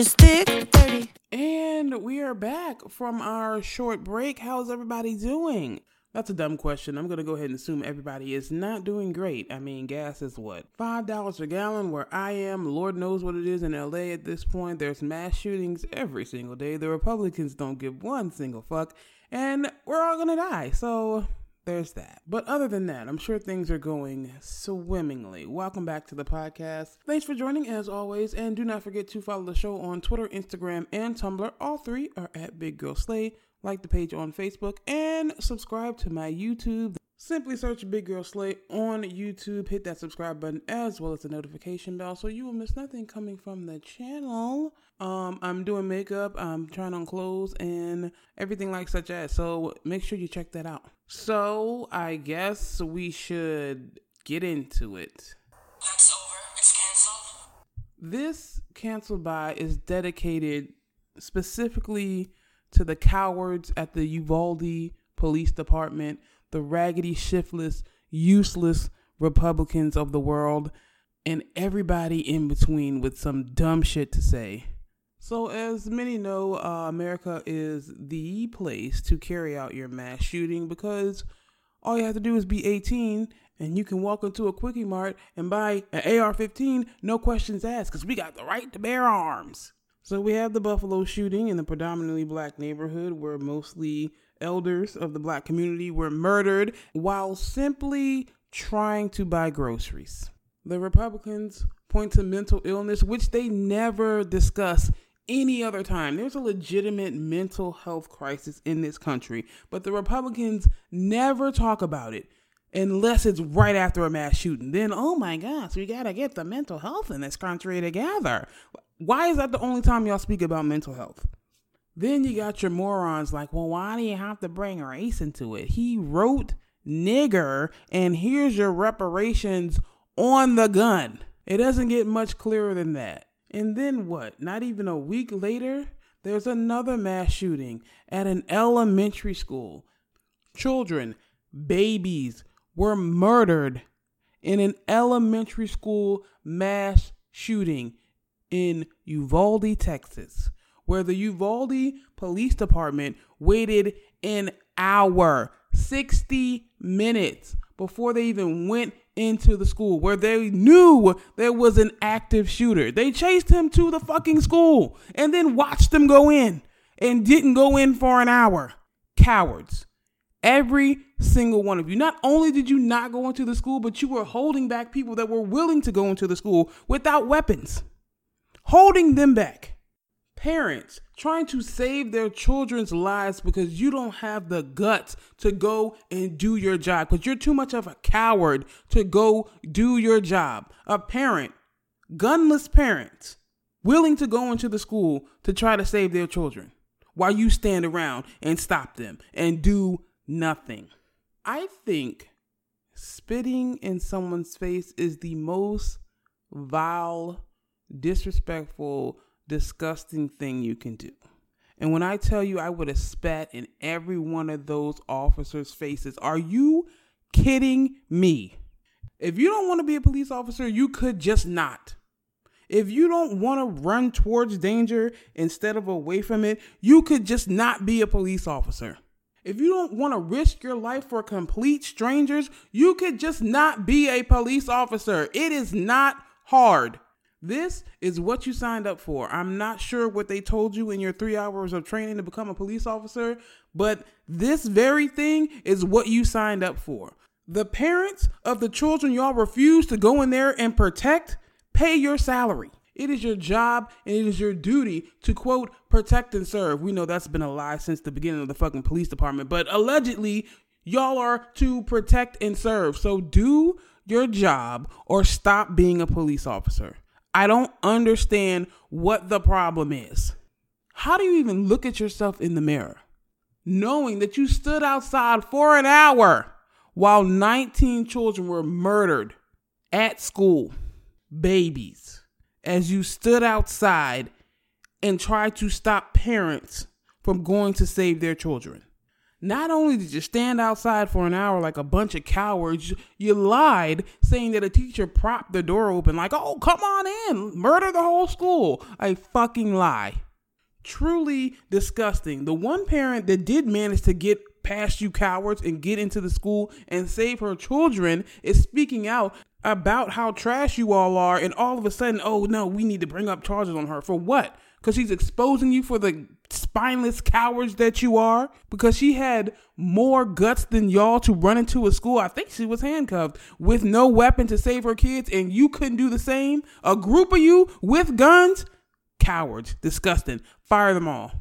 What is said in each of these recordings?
It's thick, 30. And we are back from our short break. How's everybody doing? That's a dumb question. I'm going to go ahead and assume everybody is not doing great. I mean, gas is what? $5 a gallon where I am. Lord knows what it is in LA at this point. There's mass shootings every single day. The Republicans don't give one single fuck. And we're all going to die. So there's that. But other than that, I'm sure things are going swimmingly. Welcome back to the podcast. Thanks for joining as always, and do not forget to follow the show on Twitter, Instagram, and Tumblr. All three are at Big Girl Slay. Like the page on Facebook and subscribe to my YouTube. Simply search Big Girl Slay on YouTube. Hit that subscribe button as well as the notification bell so you will miss nothing coming from the channel. Um, I'm doing makeup, I'm trying on clothes and everything like such as. So make sure you check that out. So I guess we should get into it. That's over. It's canceled. This canceled by is dedicated specifically to the cowards at the Uvalde Police Department, the raggedy, shiftless, useless Republicans of the world, and everybody in between with some dumb shit to say. So, as many know, uh, America is the place to carry out your mass shooting because all you have to do is be 18 and you can walk into a Quickie Mart and buy an AR 15, no questions asked, because we got the right to bear arms. So, we have the Buffalo shooting in the predominantly black neighborhood where mostly elders of the black community were murdered while simply trying to buy groceries. The Republicans point to mental illness, which they never discuss any other time. There's a legitimate mental health crisis in this country, but the Republicans never talk about it unless it's right after a mass shooting. Then, oh my gosh, we gotta get the mental health in this country together. Why is that the only time y'all speak about mental health? Then you got your morons like, well, why do you have to bring race into it? He wrote nigger, and here's your reparations on the gun. It doesn't get much clearer than that. And then what? Not even a week later, there's another mass shooting at an elementary school. Children, babies were murdered in an elementary school mass shooting in Uvalde, Texas, where the Uvalde Police Department waited an hour, 60 minutes before they even went into the school where they knew there was an active shooter. They chased him to the fucking school and then watched him go in and didn't go in for an hour. Cowards. Every single one of you. Not only did you not go into the school, but you were holding back people that were willing to go into the school without weapons. Holding them back parents trying to save their children's lives because you don't have the guts to go and do your job because you're too much of a coward to go do your job. A parent, gunless parents, willing to go into the school to try to save their children while you stand around and stop them and do nothing. I think spitting in someone's face is the most vile, disrespectful, disgusting thing you can do. And when I tell you I would have spat in every one of those officers' faces, are you kidding me? If you don't want to be a police officer, you could just not. If you don't want to run towards danger instead of away from it, you could just not be a police officer. If you don't want to risk your life for complete strangers, you could just not be a police officer. It is not hard. This is what you signed up for. I'm not sure what they told you in your three hours of training to become a police officer, but this very thing is what you signed up for. The parents of the children y'all refuse to go in there and protect pay your salary. It is your job and it is your duty to quote protect and serve. We know that's been a lie since the beginning of the fucking police department, but allegedly y'all are to protect and serve. So do your job or stop being a police officer. I don't understand what the problem is. How do you even look at yourself in the mirror knowing that you stood outside for an hour while 19 children were murdered at school, babies, as you stood outside and tried to stop parents from going to save their children? Not only did you stand outside for an hour like a bunch of cowards, you lied saying that a teacher propped the door open, like, oh, come on in, murder the whole school. A fucking lie. Truly disgusting. The one parent that did manage to get past you cowards and get into the school and save her children is speaking out about how trash you all are, and all of a sudden, oh no, we need to bring up charges on her. For what? Because she's exposing you for the spineless cowards that you are? Because she had more guts than y'all to run into a school. I think she was handcuffed with no weapon to save her kids, and you couldn't do the same? A group of you with guns? Cowards. Disgusting. Fire them all.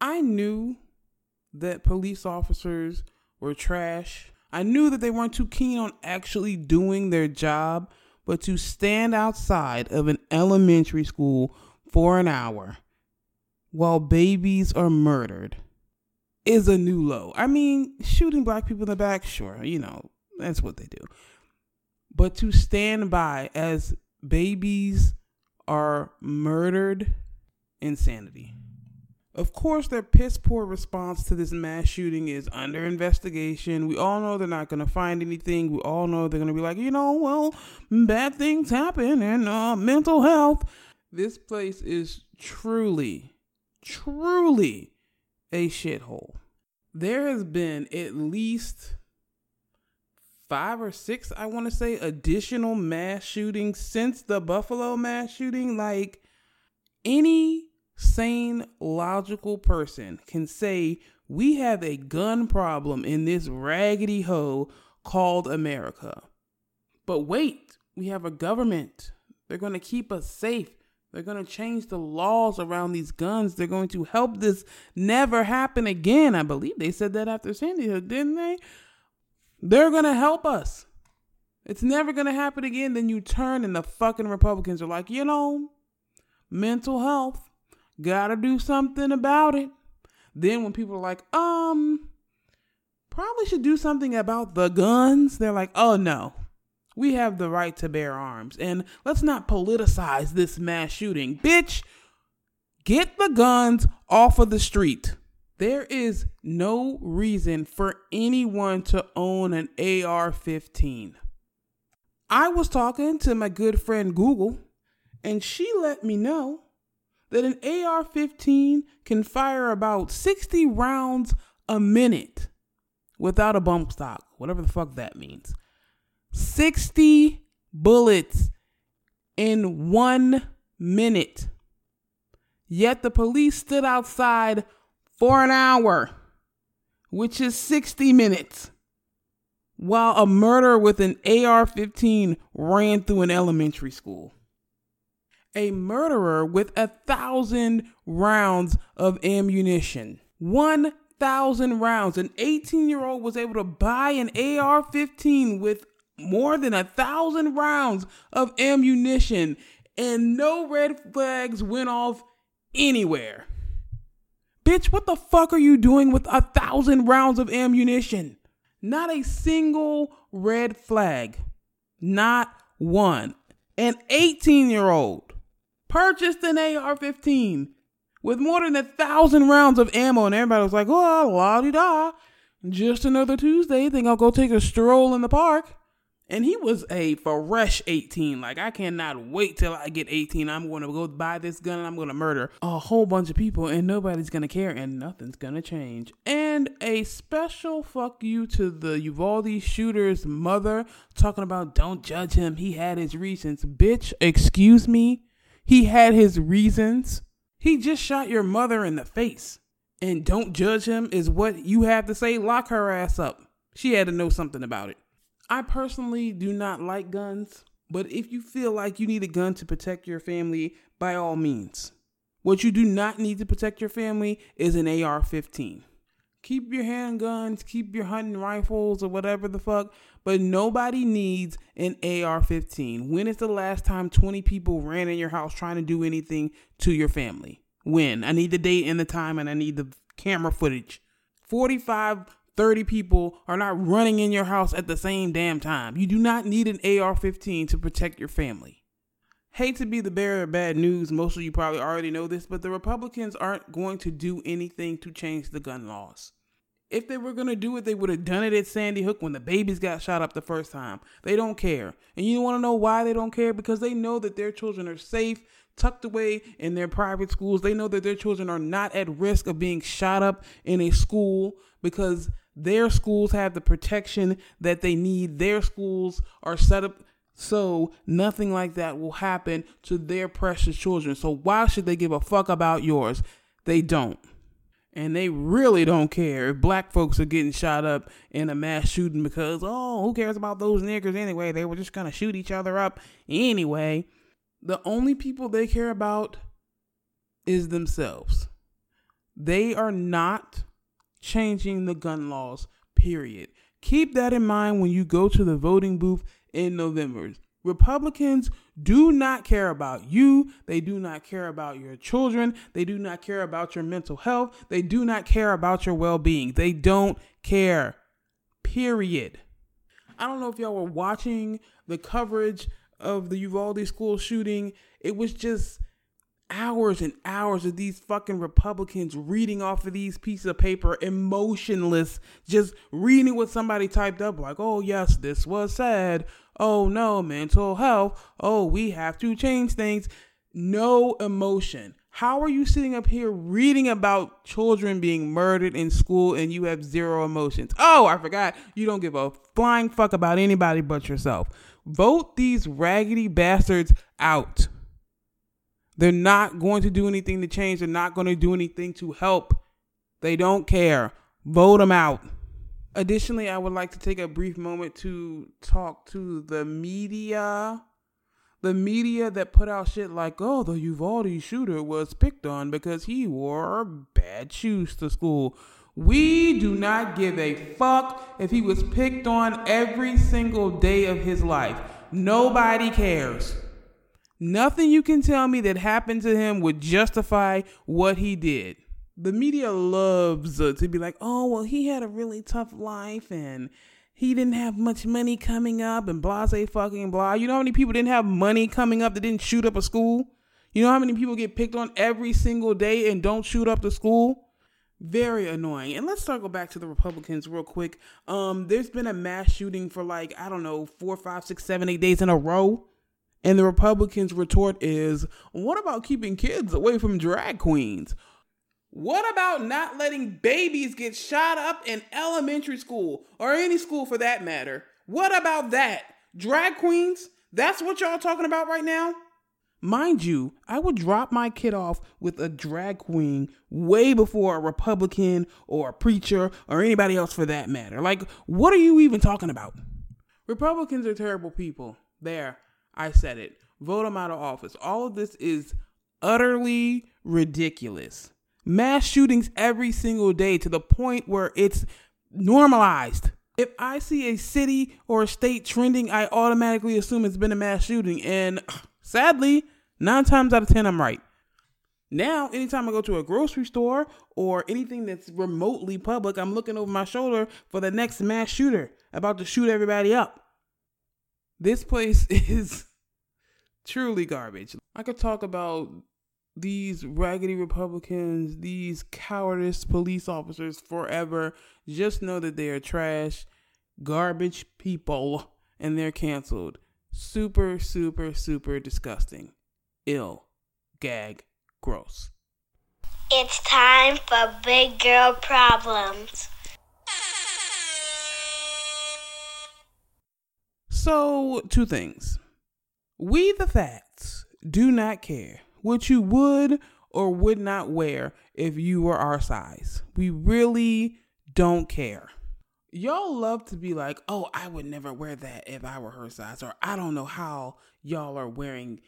I knew that police officers were trash. I knew that they weren't too keen on actually doing their job, but to stand outside of an elementary school for an hour while babies are murdered is a new low. I mean, shooting black people in the back, sure, you know, that's what they do. But to stand by as babies are murdered, insanity. Of course, their piss poor response to this mass shooting is under investigation. We all know they're not going to find anything. We all know they're going to be like, you know, well, bad things happen and uh, mental health. This place is truly, truly a shithole. There has been at least five or six, I want to say, additional mass shootings since the Buffalo mass shooting. Like, any sane, logical person can say we have a gun problem in this raggedy hole called America. But wait, we have a government. They're going to keep us safe. They're going to change the laws around these guns. They're going to help this never happen again. I believe they said that after Sandy Hook, didn't they? They're going to help us. It's never going to happen again. Then you turn and the fucking Republicans are like, you know, mental health Gotta do something about it. Then when people are like, um, probably should do something about the guns, they're like, oh no, we have the right to bear arms. And let's not politicize this mass shooting. Bitch, get the guns off of the street. There is no reason for anyone to own an AR 15. I was talking to my good friend Google, and she let me know that an AR 15 can fire about 60 rounds a minute without a bump stock, whatever the fuck that means. 60 bullets in one minute. Yet the police stood outside for an hour, which is 60 minutes, while a murderer with an AR 15 ran through an elementary school a murderer with a thousand rounds of ammunition. 1,000 rounds. An 18 year old was able to buy an AR 15 with more than a thousand rounds of ammunition, and no red flags went off anywhere. Bitch, what the fuck are you doing with a thousand rounds of ammunition? Not a single red flag. Not one. An 18 year old purchased an AR 15 with more than a thousand rounds of ammo, and everybody was like, oh, la di da. Just another Tuesday. Think I'll go take a stroll in the park. And he was a fresh 18. Like, I cannot wait till I get 18. I'm going to go buy this gun and I'm going to murder a whole bunch of people and nobody's going to care and nothing's going to change. And a special fuck you to the Uvalde shooter's mother talking about don't judge him. He had his reasons. Bitch, excuse me. He had his reasons. He just shot your mother in the face. And don't judge him is what you have to say. Lock her ass up. She had to know something about it. I personally do not like guns, but if you feel like you need a gun to protect your family, by all means. What you do not need to protect your family is an AR 15 keep your handguns, keep your hunting rifles or whatever the fuck, but nobody needs an AR 15. When is the last time 20 people ran in your house trying to do anything to your family? When? I need the date and the time and I need the camera footage. 45, 30 people are not running in your house at the same damn time. You do not need an AR 15 to protect your family. Hate to be the bearer of bad news, most of you probably already know this, but the Republicans aren't going to do anything to change the gun laws. If they were going to do it, they would have done it at Sandy Hook when the babies got shot up the first time. They don't care. And you want to know why they don't care? Because they know that their children are safe, tucked away in their private schools. They know that their children are not at risk of being shot up in a school because their schools have the protection that they need. Their schools are set up so nothing like that will happen to their precious children. So why should they give a fuck about yours? They don't. And they really don't care if black folks are getting shot up in a mass shooting because, oh, who cares about those niggers anyway? They were just going to shoot each other up anyway. The only people they care about is themselves. They are not changing the gun laws, period. Keep that in mind when you go to the voting booth in November. Republicans do not care about you. They do not care about your children. They do not care about your mental health. They do not care about your well being. They don't care. Period. I don't know if y'all were watching the coverage of the Uvalde school shooting. It was just hours and hours of these fucking Republicans reading off of these pieces of paper, emotionless, just reading what somebody typed up, like, oh, yes, this was said. Oh, no, mental health. Oh, we have to change things. No emotion. How are you sitting up here reading about children being murdered in school and you have zero emotions? Oh, I forgot. You don't give a flying fuck about anybody but yourself. Vote these raggedy bastards out. They're not going to do anything to change. They're not going to do anything to help. They don't care. Vote them out. Additionally, I would like to take a brief moment to talk to the media. The media that put out shit like, oh, the Uvalde shooter was picked on because he wore bad shoes to school. We do not give a fuck if he was picked on every single day of his life. Nobody cares. Nothing you can tell me that happened to him would justify what he did. The media loves uh, to be like, oh, well, he had a really tough life and he didn't have much money coming up and blah, say fucking blah. You know how many people didn't have money coming up that didn't shoot up a school? You know how many people get picked on every single day and don't shoot up the school? Very annoying. And let's circle back to the Republicans real quick. Um, there's been a mass shooting for like, I don't know, four, five, six, seven, eight days in a row. And the Republicans' retort is, what about keeping kids away from drag queens? What about not letting babies get shot up in elementary school or any school for that matter? What about that? Drag queens? That's what y'all talking about right now? Mind you, I would drop my kid off with a drag queen way before a Republican or a preacher or anybody else for that matter. Like, what are you even talking about? Republicans are terrible people. There. I said it. Vote him out of office. All of this is utterly ridiculous. Mass shootings every single day to the point where it's normalized. If I see a city or a state trending, I automatically assume it's been a mass shooting. And sadly, nine times out of 10, I'm right. Now, anytime I go to a grocery store or anything that's remotely public, I'm looking over my shoulder for the next mass shooter about to shoot everybody up. This place is truly garbage. I could talk about these raggedy Republicans, these cowardice police officers forever. Just know that they are trash, garbage people, and they're canceled. Super, super, super disgusting. Ill. Gag. Gross. It's time for big girl problems. So, two things. We, the facts, do not care what you would or would not wear if you were our size. We really don't care. Y'all love to be like, oh, I would never wear that if I were her size, or I don't know how y'all are wearing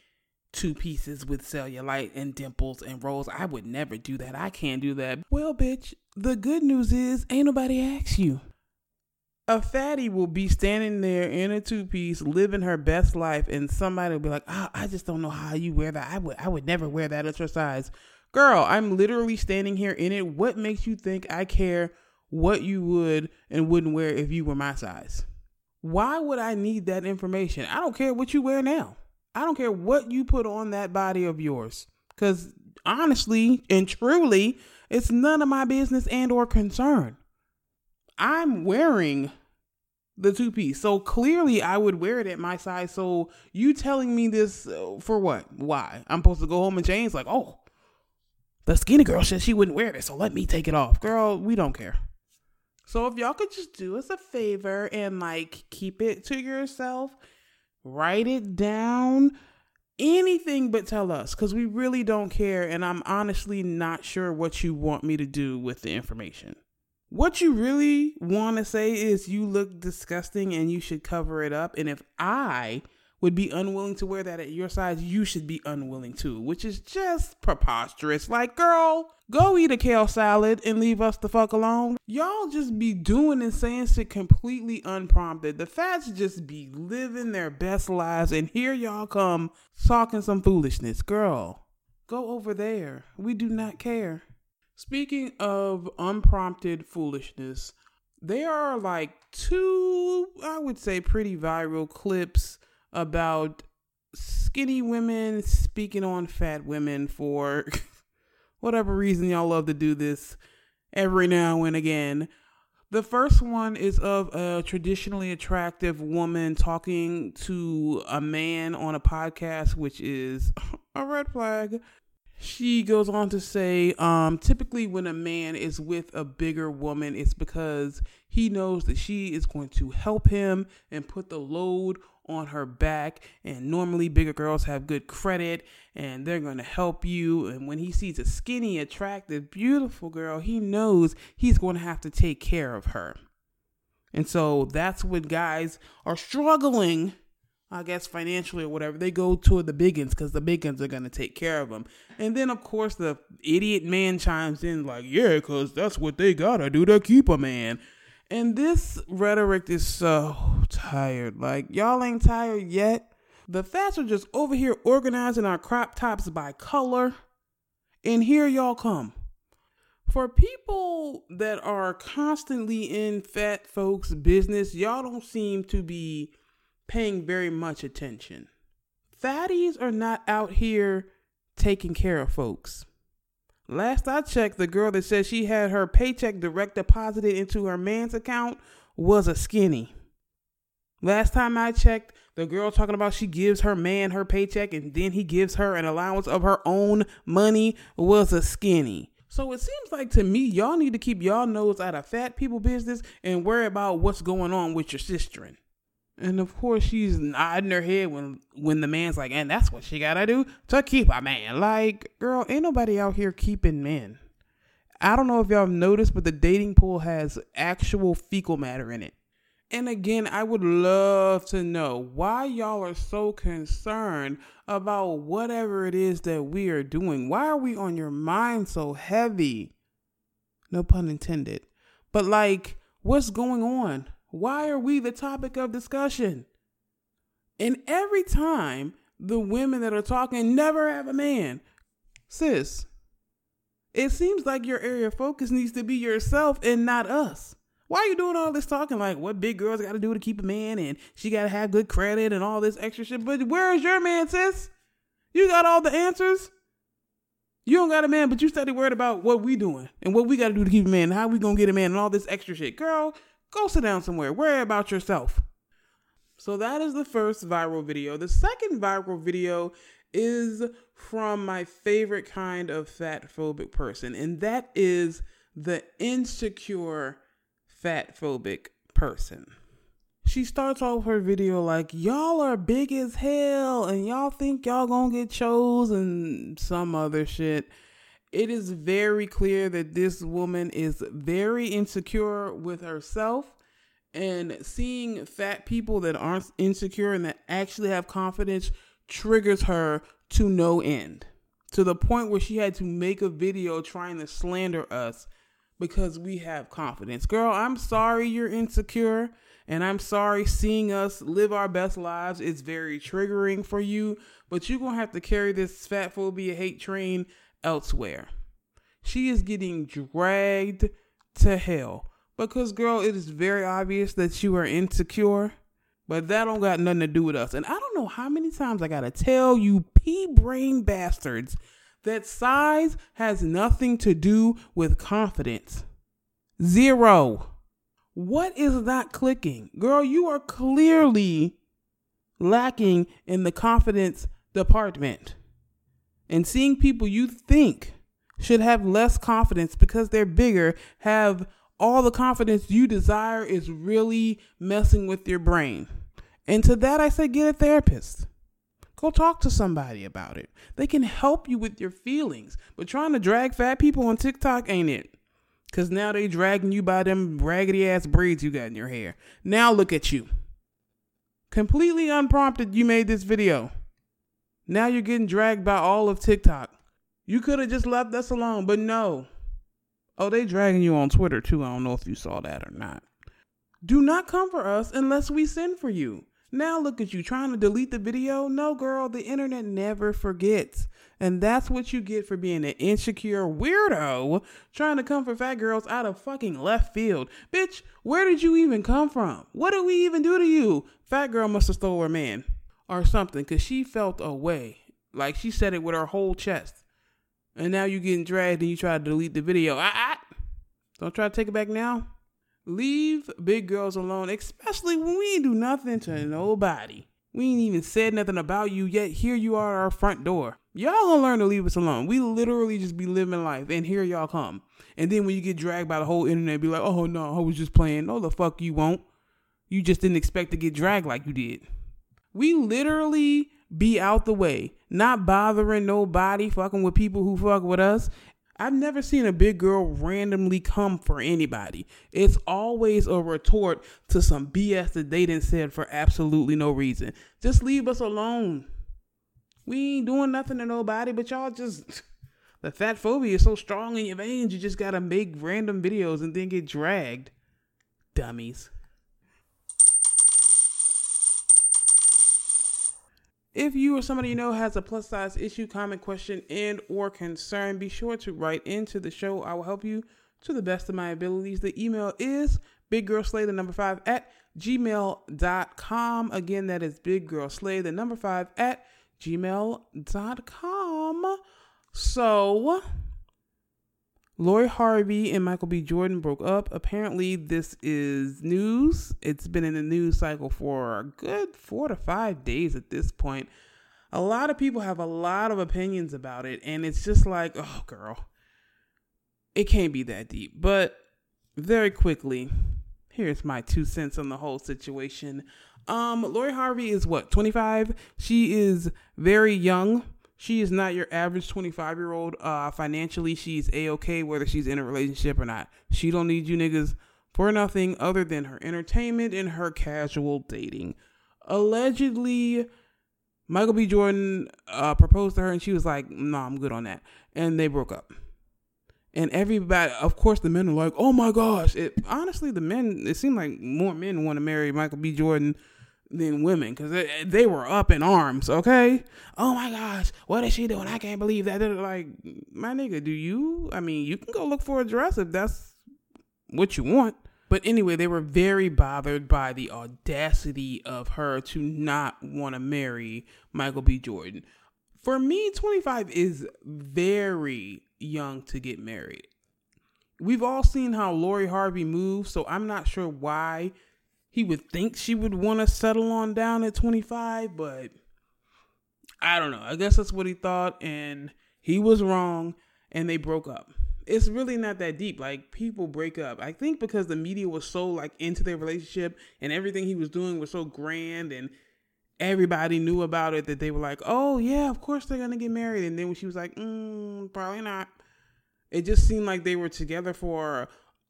two pieces with cellulite and dimples and rolls. I would never do that. I can't do that. Well, bitch, the good news is ain't nobody asked you a fatty will be standing there in a two piece, living her best life, and somebody will be like, oh, I just don't know how you wear that. I would I would never wear that extra size. Girl, I'm literally standing here in it. What makes you think I care what you would and wouldn't wear if you were my size? Why would I need that information? I don't care what you wear now. I don't care what you put on that body of yours. Cause honestly and truly, it's none of my business and or concern. I'm wearing the two piece. So clearly I would wear it at my size. So you telling me this uh, for what? Why? I'm supposed to go home and change like, "Oh, the skinny girl said she wouldn't wear this, so let me take it off." Girl, we don't care. So if y'all could just do us a favor and like keep it to yourself, write it down, anything but tell us cuz we really don't care and I'm honestly not sure what you want me to do with the information. What you really want to say is you look disgusting and you should cover it up. And if I would be unwilling to wear that at your size, you should be unwilling too, which is just preposterous. Like, girl, go eat a kale salad and leave us the fuck alone. Y'all just be doing and saying shit completely unprompted. The fats just be living their best lives, and here y'all come talking some foolishness. Girl, go over there. We do not care. Speaking of unprompted foolishness, there are like two, I would say, pretty viral clips about skinny women speaking on fat women for whatever reason y'all love to do this every now and again. The first one is of a traditionally attractive woman talking to a man on a podcast, which is a red flag. She goes on to say, um, typically when a man is with a bigger woman, it's because he knows that she is going to help him and put the load on her back. And normally bigger girls have good credit and they're going to help you. And when he sees a skinny, attractive, beautiful girl, he knows he's going to have to take care of her. And so that's when guys are struggling I guess financially or whatever, they go to the big because the big are going to take care of them. And then, of course, the idiot man chimes in, like, yeah, because that's what they got to do to keep a man. And this rhetoric is so tired. Like, y'all ain't tired yet. The fats are just over here organizing our crop tops by color. And here y'all come. For people that are constantly in fat folks' business, y'all don't seem to be paying very much attention. Fatties are not out here taking care of folks. Last I checked, the girl that said she had her paycheck direct deposited into her man's account was a skinny. Last time I checked, the girl talking about she gives her man her paycheck and then he gives her an allowance of her own money was a skinny. So it seems like to me, y'all need to keep y'all nose out of fat people business and worry about what's going on with your sister. And of course, she's nodding her head when when the man's like, and that's what she gotta do to keep a man. Like, girl, ain't nobody out here keeping men. I don't know if y'all have noticed, but the dating pool has actual fecal matter in it. And again, I would love to know why y'all are so concerned about whatever it is that we are doing. Why are we on your mind so heavy? No pun intended. But like, what's going on? Why are we the topic of discussion? And every time the women that are talking never have a man, sis, it seems like your area of focus needs to be yourself and not us. Why are you doing all this talking like what big girls got to do to keep a man and she got to have good credit and all this extra shit? But where is your man, sis? You got all the answers. You don't got a man, but you study worried about what we doing and what we got to do to keep a man, how we gonna get a man, and all this extra shit. Girl, Go sit down somewhere. Worry about yourself. So that is the first viral video. The second viral video is from my favorite kind of fat phobic person, and that is the insecure fat phobic person. She starts off her video like, Y'all are big as hell, and y'all think y'all gonna get chose and some other shit it is very clear that this woman is very insecure with herself and seeing fat people that aren't insecure and that actually have confidence triggers her to no end to the point where she had to make a video trying to slander us because we have confidence. Girl, I'm sorry you're insecure and I'm sorry seeing us live our best lives is very triggering for you, but you're going to have to carry this fat phobia hate train elsewhere. She is getting dragged to hell. Because, girl, it is very obvious that you are insecure, but that don't got nothing to do with us. And I don't know how many times I gotta tell you, pea brain bastards, that size has nothing to do with confidence. Zero. What is not clicking? Girl, you are clearly lacking in the confidence department. And seeing people you think should have less confidence because they're bigger have all the confidence you desire is really messing with your brain. And to that, I say get a therapist. Go talk to somebody about it. They can help you with your feelings. But trying to drag fat people on TikTok ain't it. Because now they dragging you by them raggedy ass braids you got in your hair. Now look at you. Completely unprompted, you made this video. Now you're getting dragged by all of TikTok. You could have just left us alone, but no. Oh, they dragging you on Twitter too. I don't know if you saw that or not. Do not come for us unless we send for you. Now look at you trying to delete the video. No, girl, the internet never forgets. And that's what you get for being an insecure weirdo trying to come for fat girls out of fucking left field. Bitch, where did you even come from? What did we even do to you? Fat girl must have stole her man or something because she felt a way. Like she said it with her whole chest. And now you're getting dragged and you try to delete the video. I, I don't try to take it back now. Leave big girls alone, especially when we ain't do nothing to nobody. We ain't even said nothing about you yet. Here you are at our front door. Y'all gonna learn to leave us alone. We literally just be living life, and here y'all come. And then when you get dragged by the whole internet, be like, "Oh no, I was just playing." No, the fuck you won't. You just didn't expect to get dragged like you did. We literally be out the way, not bothering nobody, fucking with people who fuck with us. I've never seen a big girl randomly come for anybody. It's always a retort to some BS that they didn't said for absolutely no reason. Just leave us alone. We ain't doing nothing to nobody, but y'all just the fat phobia is so strong in your veins, you just gotta make random videos and then get dragged. Dummies. If you or somebody you know has a plus size issue, comment, question, and or concern, be sure to write into the show. I will help you to the best of my abilities. The email is biggirlslay, the number five, at gmail.com. Again, that is biggirlslay, the number five, at gmail.com. So, Lori Harvey and Michael B. Jordan broke up. Apparently, this is news. It's been in the news cycle for a good four to five days at this point. A lot of people have a lot of opinions about it, and it's just like, oh, girl, it can't be that deep. But very quickly, here's my two cents on the whole situation. Um, Lori Harvey is what, 25? She is very young. She is not your average 25 year old. Uh, financially, she's a okay whether she's in a relationship or not. She don't need you niggas for nothing other than her entertainment and her casual dating. Allegedly, Michael B. Jordan uh, proposed to her, and she was like, "No, nah, I'm good on that," and they broke up. And everybody, of course, the men are like, "Oh my gosh!" It, honestly, the men, it seemed like more men want to marry Michael B. Jordan than women because they, they, were up in arms. Okay. Oh my gosh, what is she doing? I can't believe that. They're like, my nigga, do you? I mean, you can go look for a dress if that's what you want. But anyway, they were very bothered by the audacity of her to not want to marry Michael B. Jordan. For me, 25 is very young to get married. We've all seen how Lori Harvey moves, so I'm not sure why he would think she would want to settle on down at 25, but I don't know. I guess that's what he thought, and he was wrong, and they broke up. It's really not that deep. Like people break up. I think because the media was so like into their relationship and everything he was doing was so grand and everybody knew about it that they were like, "Oh yeah, of course they're gonna get married." And then when she was like, mm, "Probably not," it just seemed like they were together for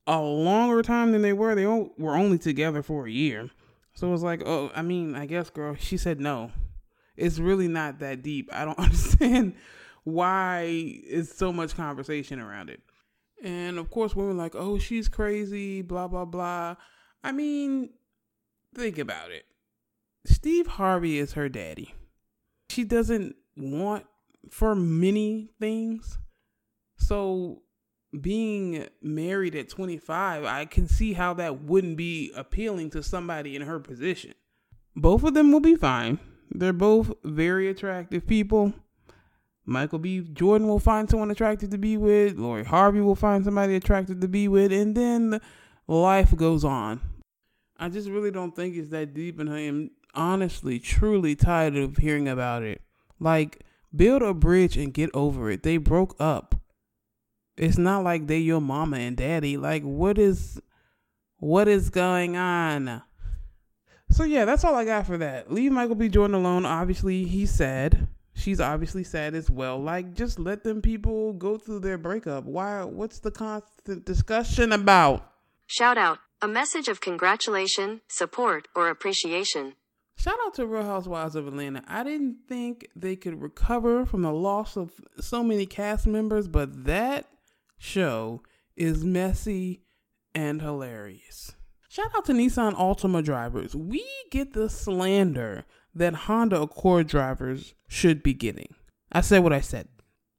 a longer time than they were. They were only together for a year. So it was like, oh, I mean, I guess, girl. She said no. It's really not that deep. I don't understand why is so much conversation around it. And of course, women like, oh, she's crazy, blah, blah, blah. I mean, think about it. Steve Harvey is her daddy. She doesn't want for many things. So being married at 25, I can see how that wouldn't be appealing to somebody in her position. Both of them will be fine. They're both very attractive people. Michael B. Jordan will find someone attractive to be with. Lori Harvey will find somebody attractive to be with. And then life goes on. I just really don't think it's that deep, and I am honestly, truly tired of hearing about it. Like, build a bridge and get over it. They broke up. It's not like they your mama and daddy. Like, what is, what is going on? So yeah, that's all I got for that. Leave Michael B. Jordan alone. Obviously, he's sad. She's obviously sad as well. Like, just let them people go through their breakup. Why? What's the constant discussion about? Shout out. A message of congratulation, support, or appreciation. Shout out to Real Housewives of Atlanta. I didn't think they could recover from the loss of so many cast members, but that show is messy and hilarious. Shout out to Nissan Altima drivers. We get the slander that Honda Accord drivers should be getting. I said what I said.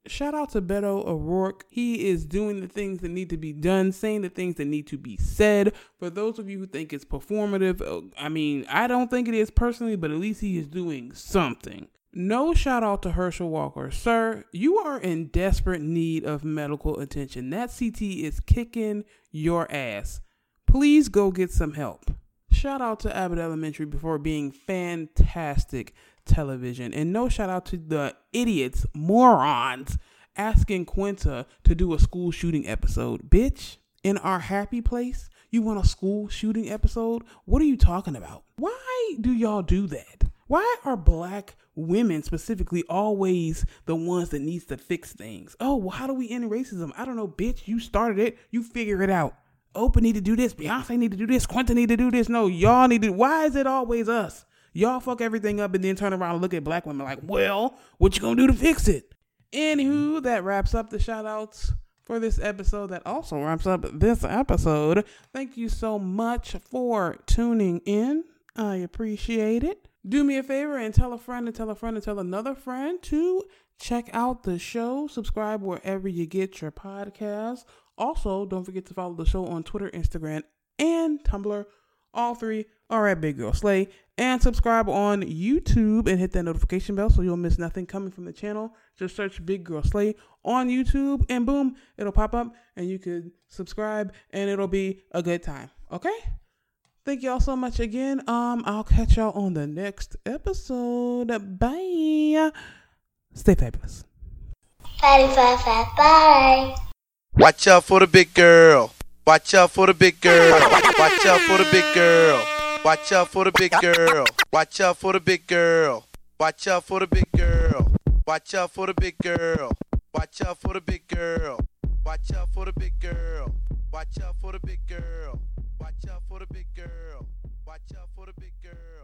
Shout out to Beto O'Rourke. He is doing the things that need to be done, saying the things that need to be said. For those of you who think it's performative, uh, I mean, I don't think it is personally, but at least he is doing something. No shout out to Herschel Walker. Sir, you are in desperate need of medical attention. That CTE is kicking your ass. Please go get some help. Shout out to Abbott Elementary before being fantastic television. And no shout out to the idiots, morons, asking Quinta to do a school shooting episode. Bitch, in our happy place, you want a school shooting episode? What are you talking about? Why do y'all do that? Why are black women specifically always the ones that needs to fix things? Oh, well, how do we end racism? I don't know, bitch. You started it. You figure it out. Oprah need to do this. Beyonce need to do this. Quinta need to do this. No, y'all need to. Why is it always us? Y'all fuck everything up and then turn around and look at black women like, well, what you gonna do to fix it? Anywho, that wraps up the shout outs for this episode. That also wraps up this episode. Thank you so much for tuning in. I appreciate it. Do me a favor and tell a friend and tell a friend and tell another friend to check out the show. Subscribe wherever you get your podcasts. Also, don't forget to follow the show on Twitter, Instagram, and Tumblr. All three are at Big Girl Slay. And subscribe on YouTube and hit that notification bell so you'll miss nothing coming from the channel. Just search Big Girl Slay on YouTube and boom, it'll pop up and you can subscribe and it'll be a good time. Okay? Thank y'all so much again. Um, I'll catch y'all on the next episode. Bye. Stay fabulous. Bye bye bye bye. Watch out for the big girl. Watch out for the big girl. Watch out for the big girl. Watch out for the big girl. Watch out for the big girl. Watch out for the big girl. Watch out for the big girl. Watch out for the big girl. Watch out for the big girl. Watch out for the big girl. Watch out for the big girl. Watch out for the big girl.